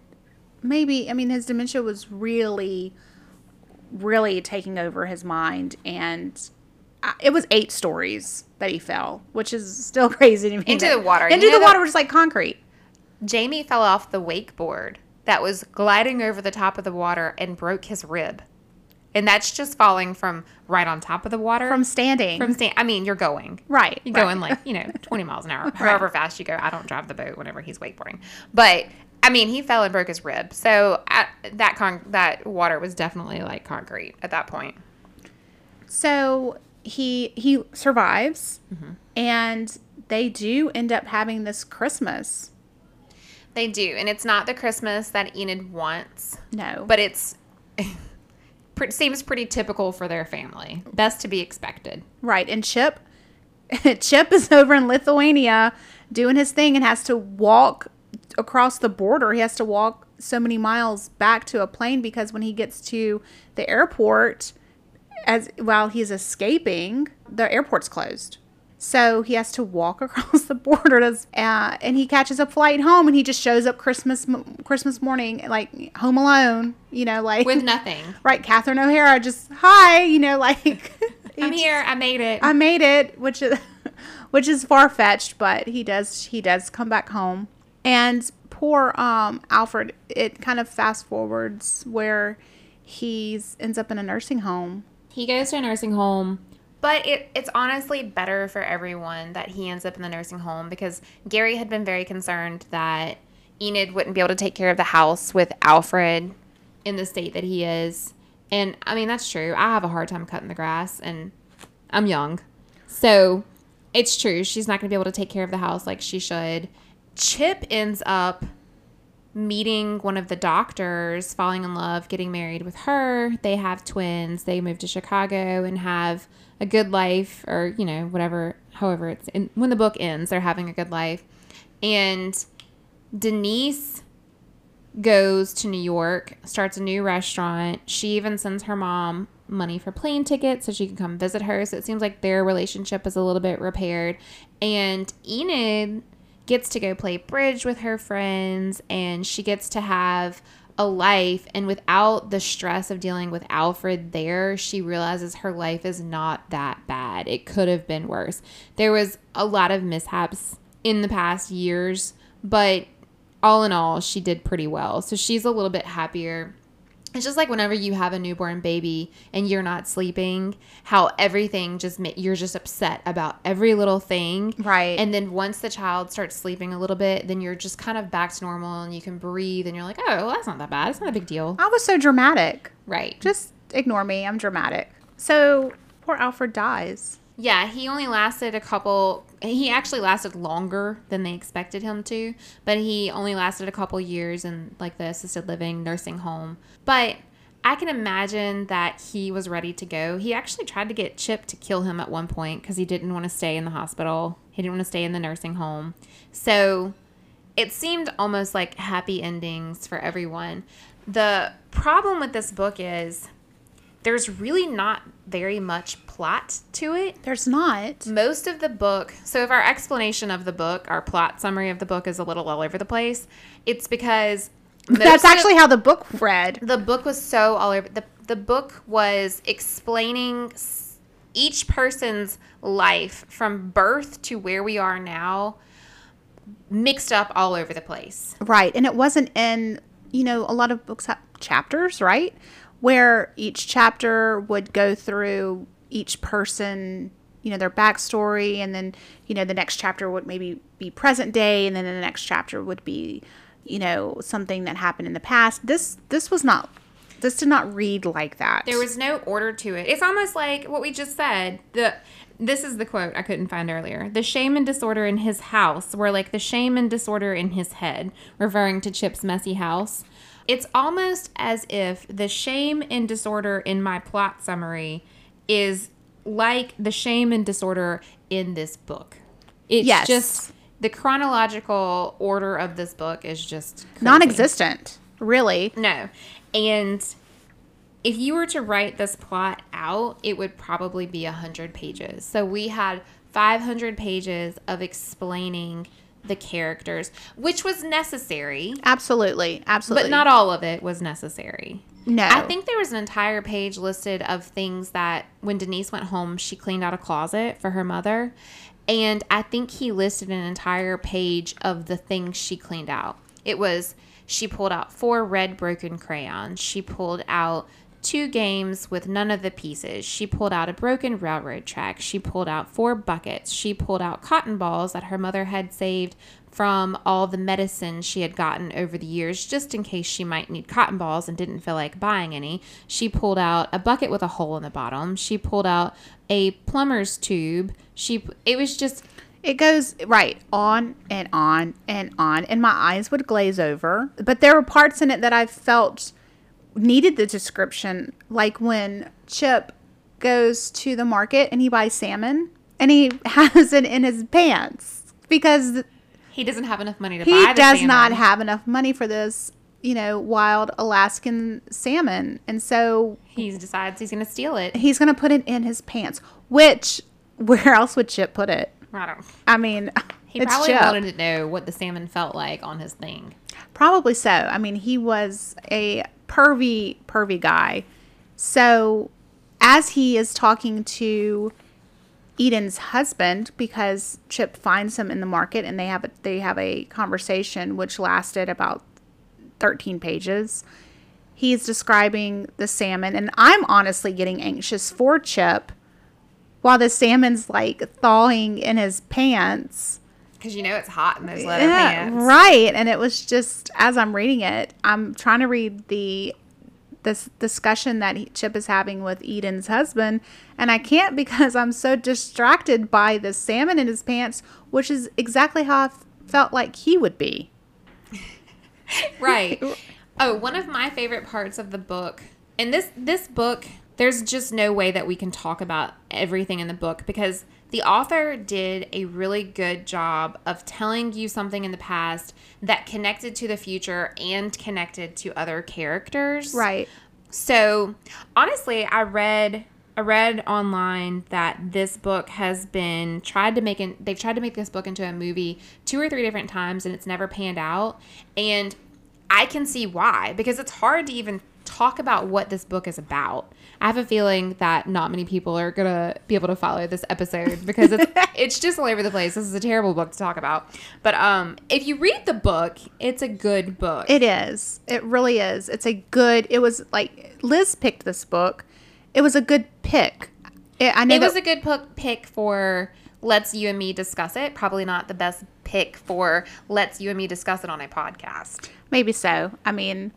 maybe. I mean, his dementia was really, really taking over his mind, and it was eight stories that he fell, which is still [LAUGHS] crazy to me. Into the water. Into You know the water, just like concrete. Jamie fell off the wakeboard that was gliding over the top of the water and broke his rib. And that's just falling from right on top of the water. From standing, from stand. I mean, you're going. right, You're right. going like, you know, 20 miles an hour, [LAUGHS] however fast you go. I don't drive the boat whenever he's wakeboarding. But I mean, he fell and broke his rib. So at, that con- that water was definitely like concrete at that point. So he he survives, Mm-hmm. and they do end up having this Christmas. They do. And it's not the Christmas that Enid wants, No, but it's [LAUGHS] seems pretty typical for their family. Best to be expected. right. And Chip, [LAUGHS] Chip is over in Lithuania doing his thing and has to walk across the border. He has to walk so many miles back to a plane because when he gets to the airport, as while he's escaping, the airport's closed. So he has to walk [LAUGHS] across the border, to, uh, and he catches a flight home, and he just shows up Christmas Christmas morning, like home alone, you know, like With nothing. [LAUGHS] right, Catherine O'Hara, just hi, you know, like [LAUGHS] I'm here. I made it. I made it, which is which is far fetched, but he does he does come back home. And poor um Alfred, it kind of fast forwards where he's ends up in a nursing home. He goes to a nursing home. But it, it's honestly better for everyone that he ends up in the nursing home because Gary had been very concerned that Enid wouldn't be able to take care of the house with Alfred in the state that he is. And I mean, that's true. I have a hard time cutting the grass and I'm young. So it's true. She's not going to be able to take care of the house like she should. Chip ends up meeting one of the doctors, falling in love, getting married with her. They have twins. They move to Chicago and have a good life, or you know, whatever. However, it's when the book ends, they're having a good life. And Denise goes to New York, starts a new restaurant. She even sends her mom money for plane tickets so she can come visit her. So it seems like their relationship is a little bit repaired. And Enid gets to go play bridge with her friends and she gets to have a life and without the stress of dealing with Alfred there she realizes her life is not that bad. It could have been worse. There was a lot of mishaps in the past years but all in all she did pretty well. So she's a little bit happier it's just like whenever you have a newborn baby and you're not sleeping, how everything just you're just upset about every little thing. Right. And then once the child starts sleeping a little bit, then you're just kind of back to normal and you can breathe and you're like, "Oh, well, that's not that bad. It's not a big deal." I was so dramatic. Right. Just ignore me. I'm dramatic. So poor Alfred dies. Yeah, he only lasted a couple. He actually lasted longer than they expected him to, but he only lasted a couple years in like the assisted living nursing home. But I can imagine that he was ready to go. He actually tried to get Chip to kill him at one point because he didn't want to stay in the hospital. He didn't want to stay in the nursing home. So it seemed almost like happy endings for everyone. The problem with this book is there's really not very much plot to it. There's not. Most of the book, so if our explanation of the book, our plot summary of the book is a little all over the place, it's because That's of- actually how the book read. the book was so all over the the book was explaining each person's life from birth to where we are now mixed up all over the place. Right. And it wasn't in, you know, a lot of books have chapters, right? Where each chapter would go through each person, you know, their backstory. And then, you know, the next chapter would maybe be present day. And then the next chapter would be, you know, something that happened in the past. This, this was not, this did not read like that. There was no order to it. It's almost like what we just said. The this is the quote I couldn't find earlier. The shame and disorder in his house were like the shame and disorder in his head, referring to Chip's messy house. It's almost as if the shame and disorder in my plot summary is like the shame and disorder in this book. It's Yes. just the chronological order of this book is just crazy. non existent, really. No. And if you were to write this plot out, it would probably be 100 pages. So we had 500 pages of explaining the characters, which was necessary, Absolutely. Absolutely. but not all of it was necessary. No. I think there was an entire page listed of things that when Denise went home, she cleaned out a closet for her mother. And I think he listed an entire page of the things she cleaned out. It was she pulled out four red broken crayons. She pulled out two games with none of the pieces. She pulled out a broken railroad track. She pulled out four buckets. She pulled out cotton balls that her mother had saved from all the medicine she had gotten over the years just in case she might need cotton balls and didn't feel like buying any. She pulled out a bucket with a hole in the bottom. She pulled out a plumber's tube. She it was just It goes right on and on and on, and my eyes would glaze over. But there were parts in it that I felt needed the description, like when Chip goes to the market and he buys salmon and he [LAUGHS] has it in his pants because he doesn't have enough money to he buy the does not have enough money for this, you know, wild Alaskan salmon. And so He decides he's going to steal it. he's going to put it in his pants, which [LAUGHS] where else would Chip put it? I don't. I mean, [LAUGHS] He it's probably Chip. wanted to know what the salmon felt like on his thing. Probably so. I mean, he was a pervy, pervy guy. So, as he is talking to Eden's husband, because Chip finds him in the market, and they have a, they have a conversation which lasted about thirteen pages. He's describing the salmon, and I'm honestly getting anxious for Chip, while the salmon's like thawing in his pants. Because you know it's hot in those leather Yeah, pants. right. And it was just as I'm reading it, I'm trying to read the this discussion that he, Chip is having with Eden's husband, and I can't [LAUGHS] because I'm so distracted by the salmon in his pants, which is exactly how I f- felt like he would be. [LAUGHS] right. Oh, one of my favorite parts of the book, and this this book, there's just no way that we can talk about everything in the book because the author did a really good job of telling you something in the past that connected to the future and connected to other characters. Right. So, honestly, I read I read online that this book has been tried to make an they've tried to make this book into a movie two or three different times and it's never panned out. And I can see why because it's hard to even talk about what this book is about. I have a feeling that not many people are going to be able to follow this episode because it's [LAUGHS] it's just all over the place. This is a terrible book to talk about. But um if you read the book, it's a good book. It is. It really is. It's a good. It was like Liz picked this book. It was a good pick. It, I know it was a good book pick for let's you and me discuss it. Probably not the best pick for let's you and me discuss it on a podcast. maybe so. I mean,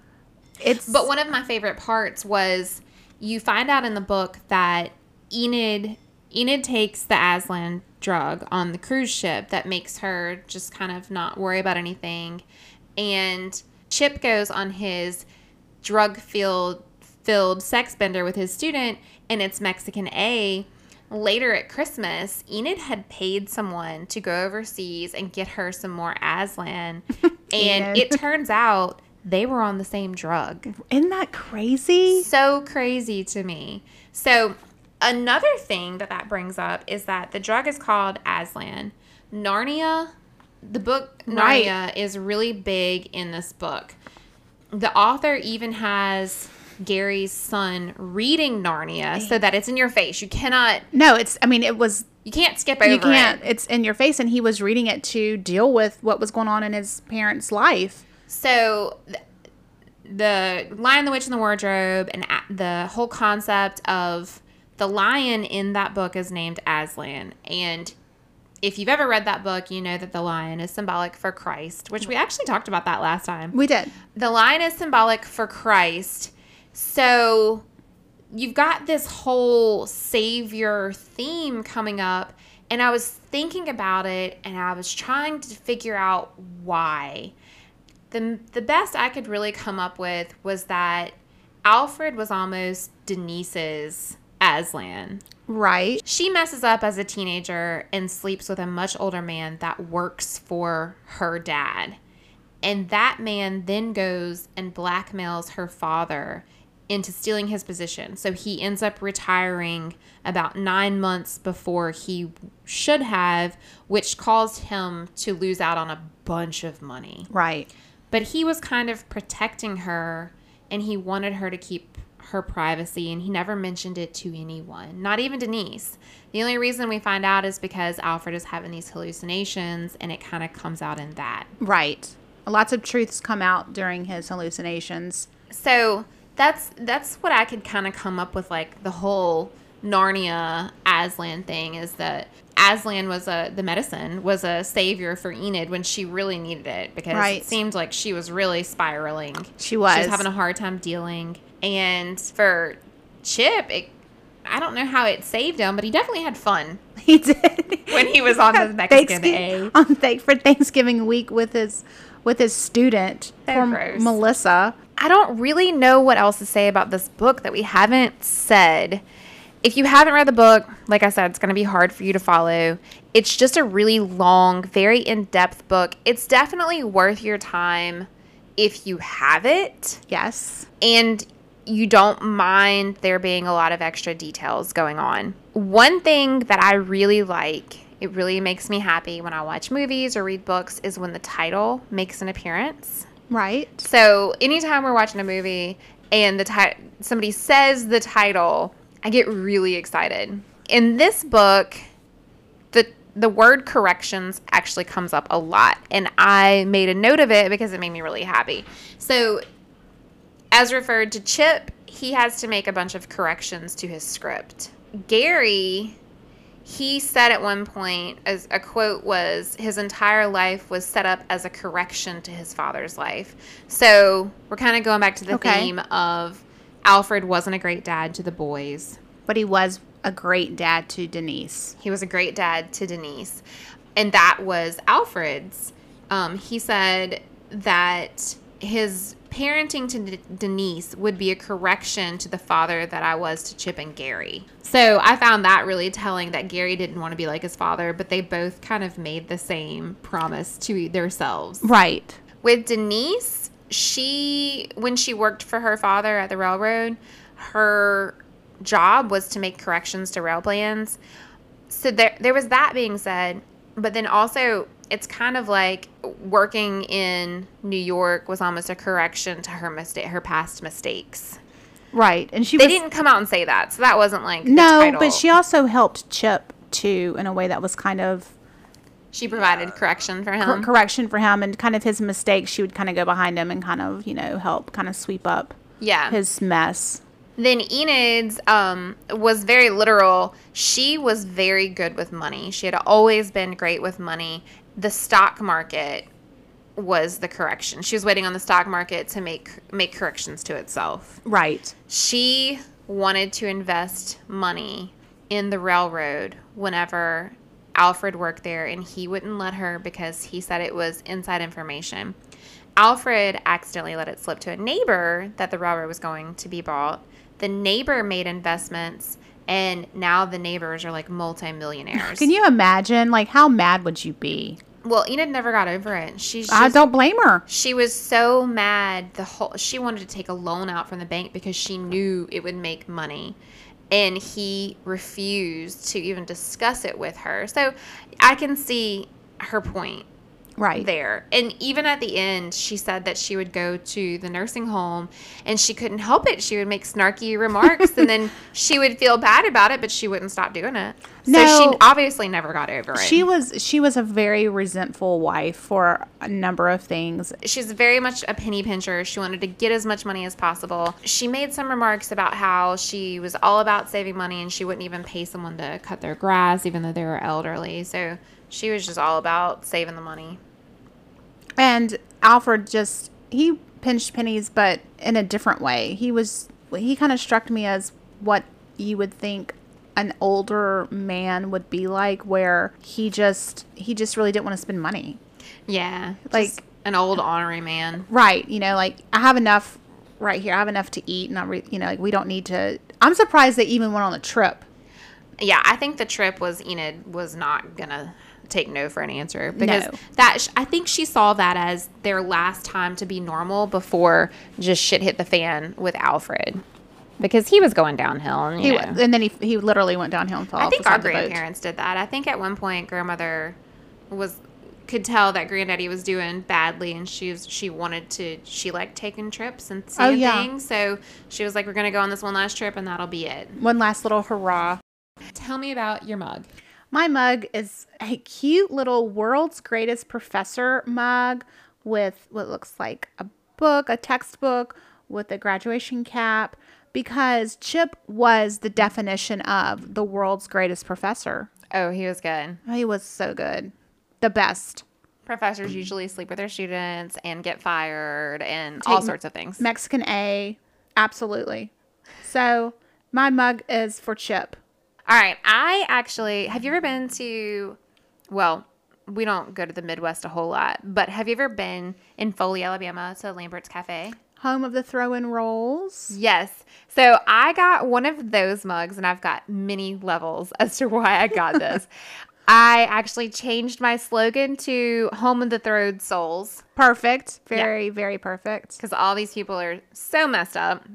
it's But one of my favorite parts was you find out in the book that Enid Enid takes the Aslan drug on the cruise ship that makes her just kind of not worry about anything. And Chip goes on his drug filled filled sex bender with his student and it's Mexican A. Later at Christmas, Enid had paid someone to go overseas and get her some more Aslan. [LAUGHS] and it turns out they were on the same drug. Isn't that crazy? So crazy to me. So, another thing that that brings up is that the drug is called Aslan. Narnia, the book Right. Narnia is really big in this book. The author even has Gary's son reading Narnia so that it's in your face. You cannot, No, it's. I mean, it was. you can't skip over You can't. it. It's in your face, and he was reading it to deal with what was going on in his parents' life. So th- the Lion, the Witch, and the Wardrobe, and a- the whole concept of the lion in that book is named Aslan. And if you've ever read that book, you know that the lion is symbolic for Christ, which we actually talked about that last time. We did. The lion is symbolic for Christ. So you've got this whole savior theme coming up. And I was thinking about it and I was trying to figure out why. The, the best I could really come up with was that Alfred was almost Denise's Aslan. Right. She messes up as a teenager and sleeps with a much older man that works for her dad. And that man then goes and blackmails her father into stealing his position. So he ends up retiring about nine months before he should have, which caused him to lose out on a bunch of money. Right. But he was kind of protecting her and he wanted her to keep her privacy and he never mentioned it to anyone, not even Denise. The only reason we find out is because Alfred is having these hallucinations and it kind of comes out in that. Right. Lots of truths come out during his hallucinations. So that's that's what I could kind of come up with like the whole Narnia Aslan thing is that Aslan was a the medicine was a savior for Enid when she really needed it because Right. it seemed like she was really spiraling. She was. She was having a hard time dealing. And for Chip, it, I don't know how it saved him, but he definitely had fun [LAUGHS] He did [LAUGHS] when he was on the Mexican Thanksgiving, A. [LAUGHS] on th- for Thanksgiving week with his with his student, So. Melissa. I don't really know what else to say about this book that we haven't said. If you haven't read the book, like I said, it's going to be hard for you to follow. It's just a really long, very in depth book. It's definitely worth your time if you have it Yes. and you don't mind there being a lot of extra details going on. One thing that I really like, it really makes me happy when I watch movies or read books, is when the title makes an appearance. Right. So anytime we're watching a movie and the ti- somebody says the title, I get really excited. In this book, the the word corrections actually comes up a lot, and I made a note of it because it made me really happy. So, as referred to Chip, he has to make a bunch of corrections to his script. Gary he said at one point as a quote was his entire life was set up as a correction to his father's life so we're kind of going back to the Okay. theme of alfred wasn't a great dad to the boys. But he was a great dad to Denise. he was a great dad to denise. And that was alfred's. Um, he said that his parenting to De- denise would be a correction to the father that i was to chip and gary. So i found that really telling that gary didn't want to be like his father but they both kind of made the same promise to themselves Right. with denise she when she worked for her father at the railroad her job was to make corrections to rail plans so there there was that being said but then also it's kind of like working in New York was almost a correction to her mistake her past mistakes. Right. And she They was didn't come out and say that. So that wasn't like the No, but she also helped Chip too in a way that was kind of she provided correction for cor- him. correction for him and kind of his mistakes. She would kind of go behind him and kind of, you know, help kind of sweep up yeah. his mess. Then Enid's um, was very literal. She was very good with money. She had always been great with money. The stock market was the correction. She was waiting on the stock market to make make corrections to itself. Right. She wanted to invest money in the railroad whenever Alfred worked there, and he wouldn't let her because he said it was inside information. Alfred accidentally let it slip to a neighbor that the railroad was going to be bought. The neighbor made investments, and now the neighbors are like multimillionaires. Can you imagine like how mad would you be? Well, Enid never got over it. She's I don't blame her. She was so mad the whole she wanted to take a loan out from the bank because she knew it would make money. And he refused to even discuss it with her. So I can see her point Right. there. And even at the end, she said that she would go to the nursing home and she couldn't help it. She would make snarky remarks and then [LAUGHS] she would feel bad about it, but she wouldn't stop doing it. So No. she obviously never got over it. She was she was a very resentful wife for a number of things. she's very much a penny pincher. She wanted to get as much money as possible. She made some remarks about how she was all about saving money and she wouldn't even pay someone to cut their grass, even though they were elderly. So she was just all about saving the money. And Alfred just he pinched pennies but in a different way. He was he kind of struck me as what you would think an older man would be like where he just he just really didn't want to spend money. Yeah, Like- an old honorary man. Right, you know, like I have enough right here. I have enough to eat and I re- you know, like we don't need to I'm surprised they even went on a trip. Yeah, I think the trip was Enid was not gonna take no for an answer because No. that sh- I think she saw that as their last time to be normal before just shit hit the fan with Alfred because he was going downhill. And, He you and then he he literally went downhill and fell I think the our side of the boat. grandparents did that. I think at one point grandmother was could tell that granddaddy was doing badly and she was she wanted to she liked taking trips and oh, seeing Oh, yeah. things. So she was like, We're gonna go on this one last trip and that'll be it. One last little hurrah. Tell me about your mug. My mug is a cute little world's greatest professor mug with what looks like a book, a textbook with a graduation cap because Chip was the definition of the world's greatest professor. Oh, he was good. He was so good. The best. Professors usually sleep with their students and get fired and all sorts of things. Mexican A. Absolutely. So, my mug is for Chip. All right. I actually have you ever been to well, we don't go to the Midwest a whole lot, but have you ever been in Foley, Alabama to Lambert's Cafe? Home of the throw in rolls. Yes. So I got one of those mugs and I've got many levels as to why I got this. [LAUGHS] I actually changed my slogan to Home of the Throwed Souls Perfect. Very, very perfect. because all these people are so messed up.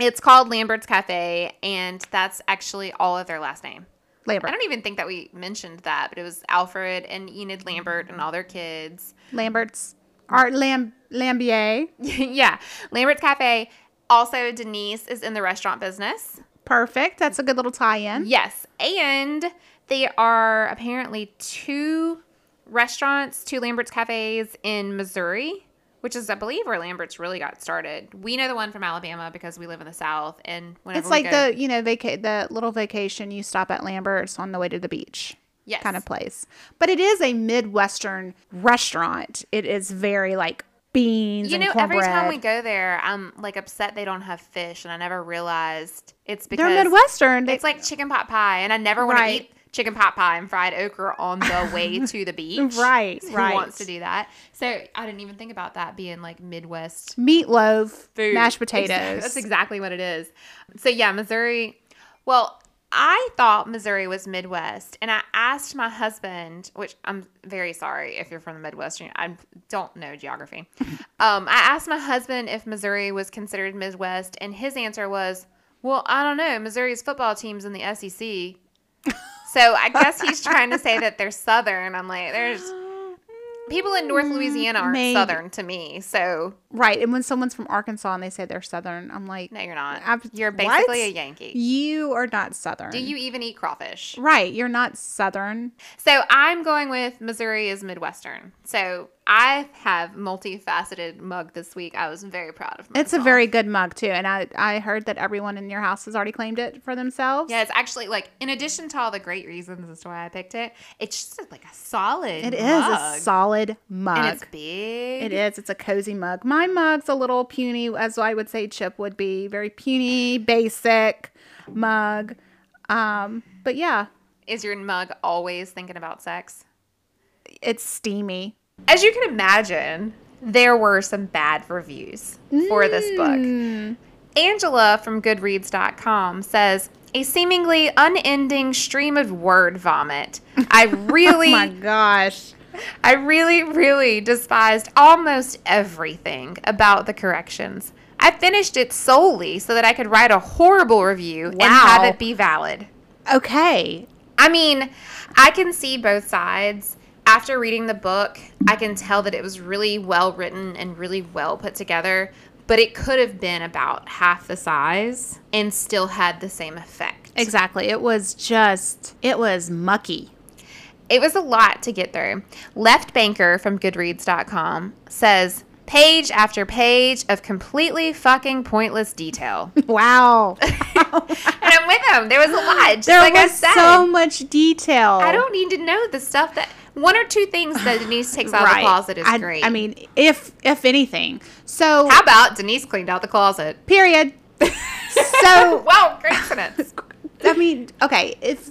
It's called Lambert's Cafe, and that's actually all of their last name. Lambert. I don't even think that we mentioned that, but it was Alfred and Enid Lambert and all their kids. Lambert's Art Lam Lambier. [LAUGHS] yeah, Lambert's Cafe. Also, Denise is in the restaurant business. Perfect. That's a good little tie-in. Yes, and they are apparently two restaurants, two Lambert's cafes in Missouri, which is, I believe, where Lambert's really got started. We know the one from Alabama because we live in the South, and whenever It's like go- the you know vaca- the little vacation you stop at Lambert's on the way to the beach yes. kind of place. But it is a midwestern restaurant. It is very like beans You and know, every time we go there, I'm like upset they don't have fish, and I never realized it's because They're midwestern. They- It's like chicken pot pie, and I never want Right. to eat chicken pot pie and fried okra on the way [LAUGHS] to the beach. Right, Who right. wants to do that? So I didn't even think about that being like Midwest meatloaf, food. mashed potatoes. That's exactly what it is. So yeah, Missouri. Well, I thought Missouri was Midwest, and I asked my husband, which I'm very sorry if you're from the Midwest. I don't know geography. [LAUGHS] um, I asked my husband if Missouri was considered Midwest, and his answer was, "Well, I don't know. Missouri's football team's in the SEC." So I guess he's trying to say that they're Southern. I'm like, there's [GASPS] people in North Louisiana aren't Maybe. Southern to me. So right. And when someone's from Arkansas and they say they're southern, I'm like, no, you're not. Ab- You're what? basically a Yankee. you are not southern. Do you even eat crawfish? Right. You're not southern. So I'm going with Missouri is Midwestern. So I have multifaceted mug this week. I was very proud of myself. It's a very good mug too, and I I heard that everyone in your house has already claimed it for themselves. yeah. It's actually like in addition to all the great reasons as to why I picked it, it's just like a solid. It is mug. a solid mug. and it's big. It is. It's a cozy mug. My mug's a little puny, as I would say Chip would be. Very puny, basic mug. Um, but yeah, Is your mug always thinking about sex? it's steamy. As you can imagine, there were some bad reviews for this book. Mm. Angela from Goodreads.com says, a seemingly unending stream of word vomit. I [LAUGHS] really, Oh my gosh. I really, really despised almost everything about the corrections. I finished it solely so that I could write a horrible review and have it be valid. Okay. I mean, I can see both sides. After reading the book, I can tell that it was really well written and really well put together, but it could have been about half the size and still had the same effect. Exactly. It was just, it was mucky. It was a lot to get through. Left Banker from Goodreads.com says, page after page of completely fucking pointless detail. [LAUGHS] Wow. [LAUGHS] [LAUGHS] and I'm with him. There was a lot. Just there like I was said. so much detail. I don't need to know the stuff that one or two things that Denise takes out of the closet is I, great. I mean, if if anything. So how about Denise cleaned out the closet? period. [LAUGHS] so wow, great sentence. [LAUGHS] I mean, okay, if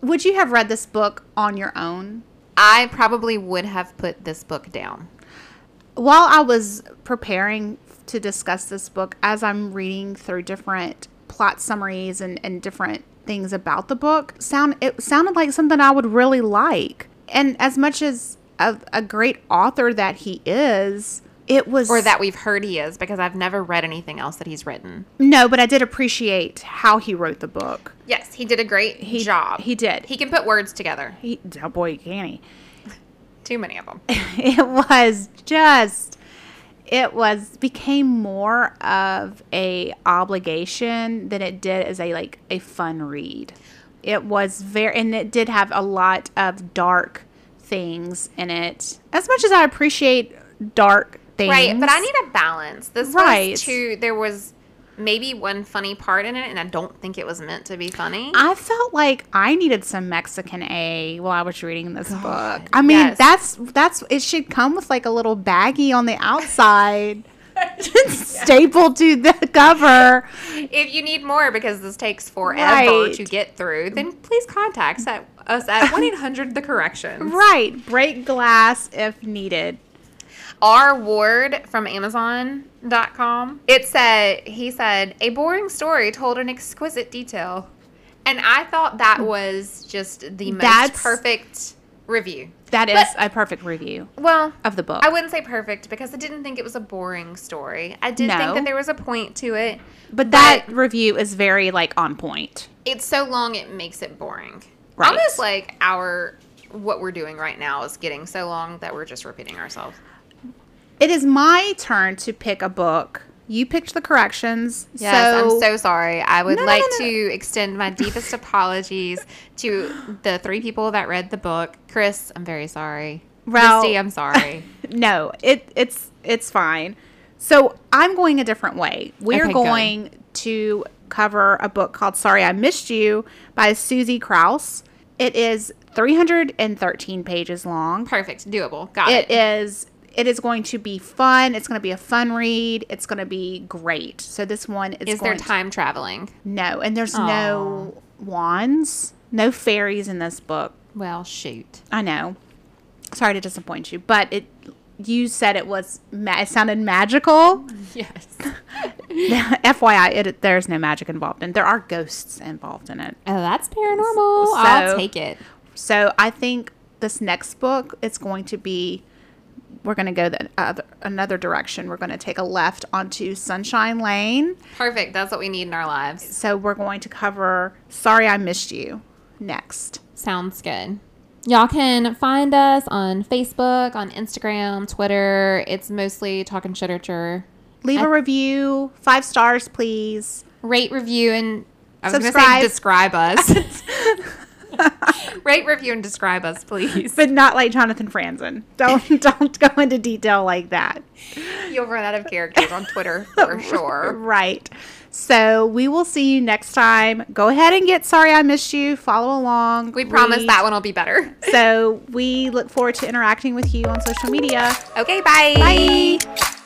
would you have read this book on your own? I probably would have put this book down. While I was preparing to discuss this book, as I'm reading through different plot summaries and, and different things about the book, sound it sounded like something I would really like. And as much as a, a great author that he is, it was Or that we've heard he is, because I've never read anything else that he's written. no, but I did appreciate how he wrote the book. Yes, he did a great He job. He did. He can put words together. He, oh boy, can he? [LAUGHS] Too many of them. [LAUGHS] it was just it was became more of a obligation than it did as a like a fun read it was very and it did have a lot of dark things in it as much as i appreciate dark things Right, but I need a balance. This Right. was too. There was maybe one funny part in it, and I don't think it was meant to be funny. I felt like I needed some Mexican A while I was reading this book. I mean, yes. that's that's it should come with like a little baggie on the outside, stapled to the cover. if you need more because this takes forever Right. to get through, then please contact us at, us at one eight hundred the corrections. Right, break glass if needed. R Ward from Amazon.com. It said he said a boring story told in exquisite detail, and I thought that hmm. was just the most That's- perfect review. That is But- a perfect review Well, of the book. I wouldn't say perfect because I didn't think it was a boring story. I did think that there was a point to it. but that review is very like on point. It's so long it makes it boring. Right. Almost like our what we're doing right now is getting so long that we're just repeating ourselves. It is my turn to pick a book. You picked the corrections. Yes, so I'm so sorry. I would No, like no, no. to extend my deepest apologies to the three people that read the book. Chris, I'm very sorry. Well- I'm sorry. [LAUGHS] no, it it's it's fine. So I'm going a different way. We're Okay, going to cover a book called Sorry I Missed You by Suzy Krause. It is 313 pages long. Perfect. Doable. Got It it. is it is going to be fun. It's going to be a fun read. It's going to be great. So this one is Is there going to- time traveling? no, and there's no wands, no fairies in this book. Well, shoot. I know. Sorry to disappoint you, but it. You said it was. Ma- it sounded magical. [LAUGHS] Yes. [LAUGHS] FYI, it, there's no magic involved in. There are ghosts involved in it. Oh, that's paranormal. So- I'll take it. So I think this next book it's going to be. We're going to go the other, another direction. We're going to take a left onto Sunshine Lane. Perfect. That's what we need in our lives. So we're going to cover Sorry I Missed You next. Sounds good. Y'all can find us on Facebook, on Instagram, Twitter. It's mostly talking shitterture. Leave a review, five stars, please. Rate, review, and I was going to say describe us. [LAUGHS] [LAUGHS] [LAUGHS] Rate, review, and describe us, please. but not like Jonathan Franzen. Don't [LAUGHS] don't go into detail like that. You'll run out of characters on Twitter for [LAUGHS] sure. Right. So we will see you next time. Go ahead and get sorry I missed you. Follow along. We promise that one will be better. So we look forward to interacting with you on social media. Okay, bye. Bye.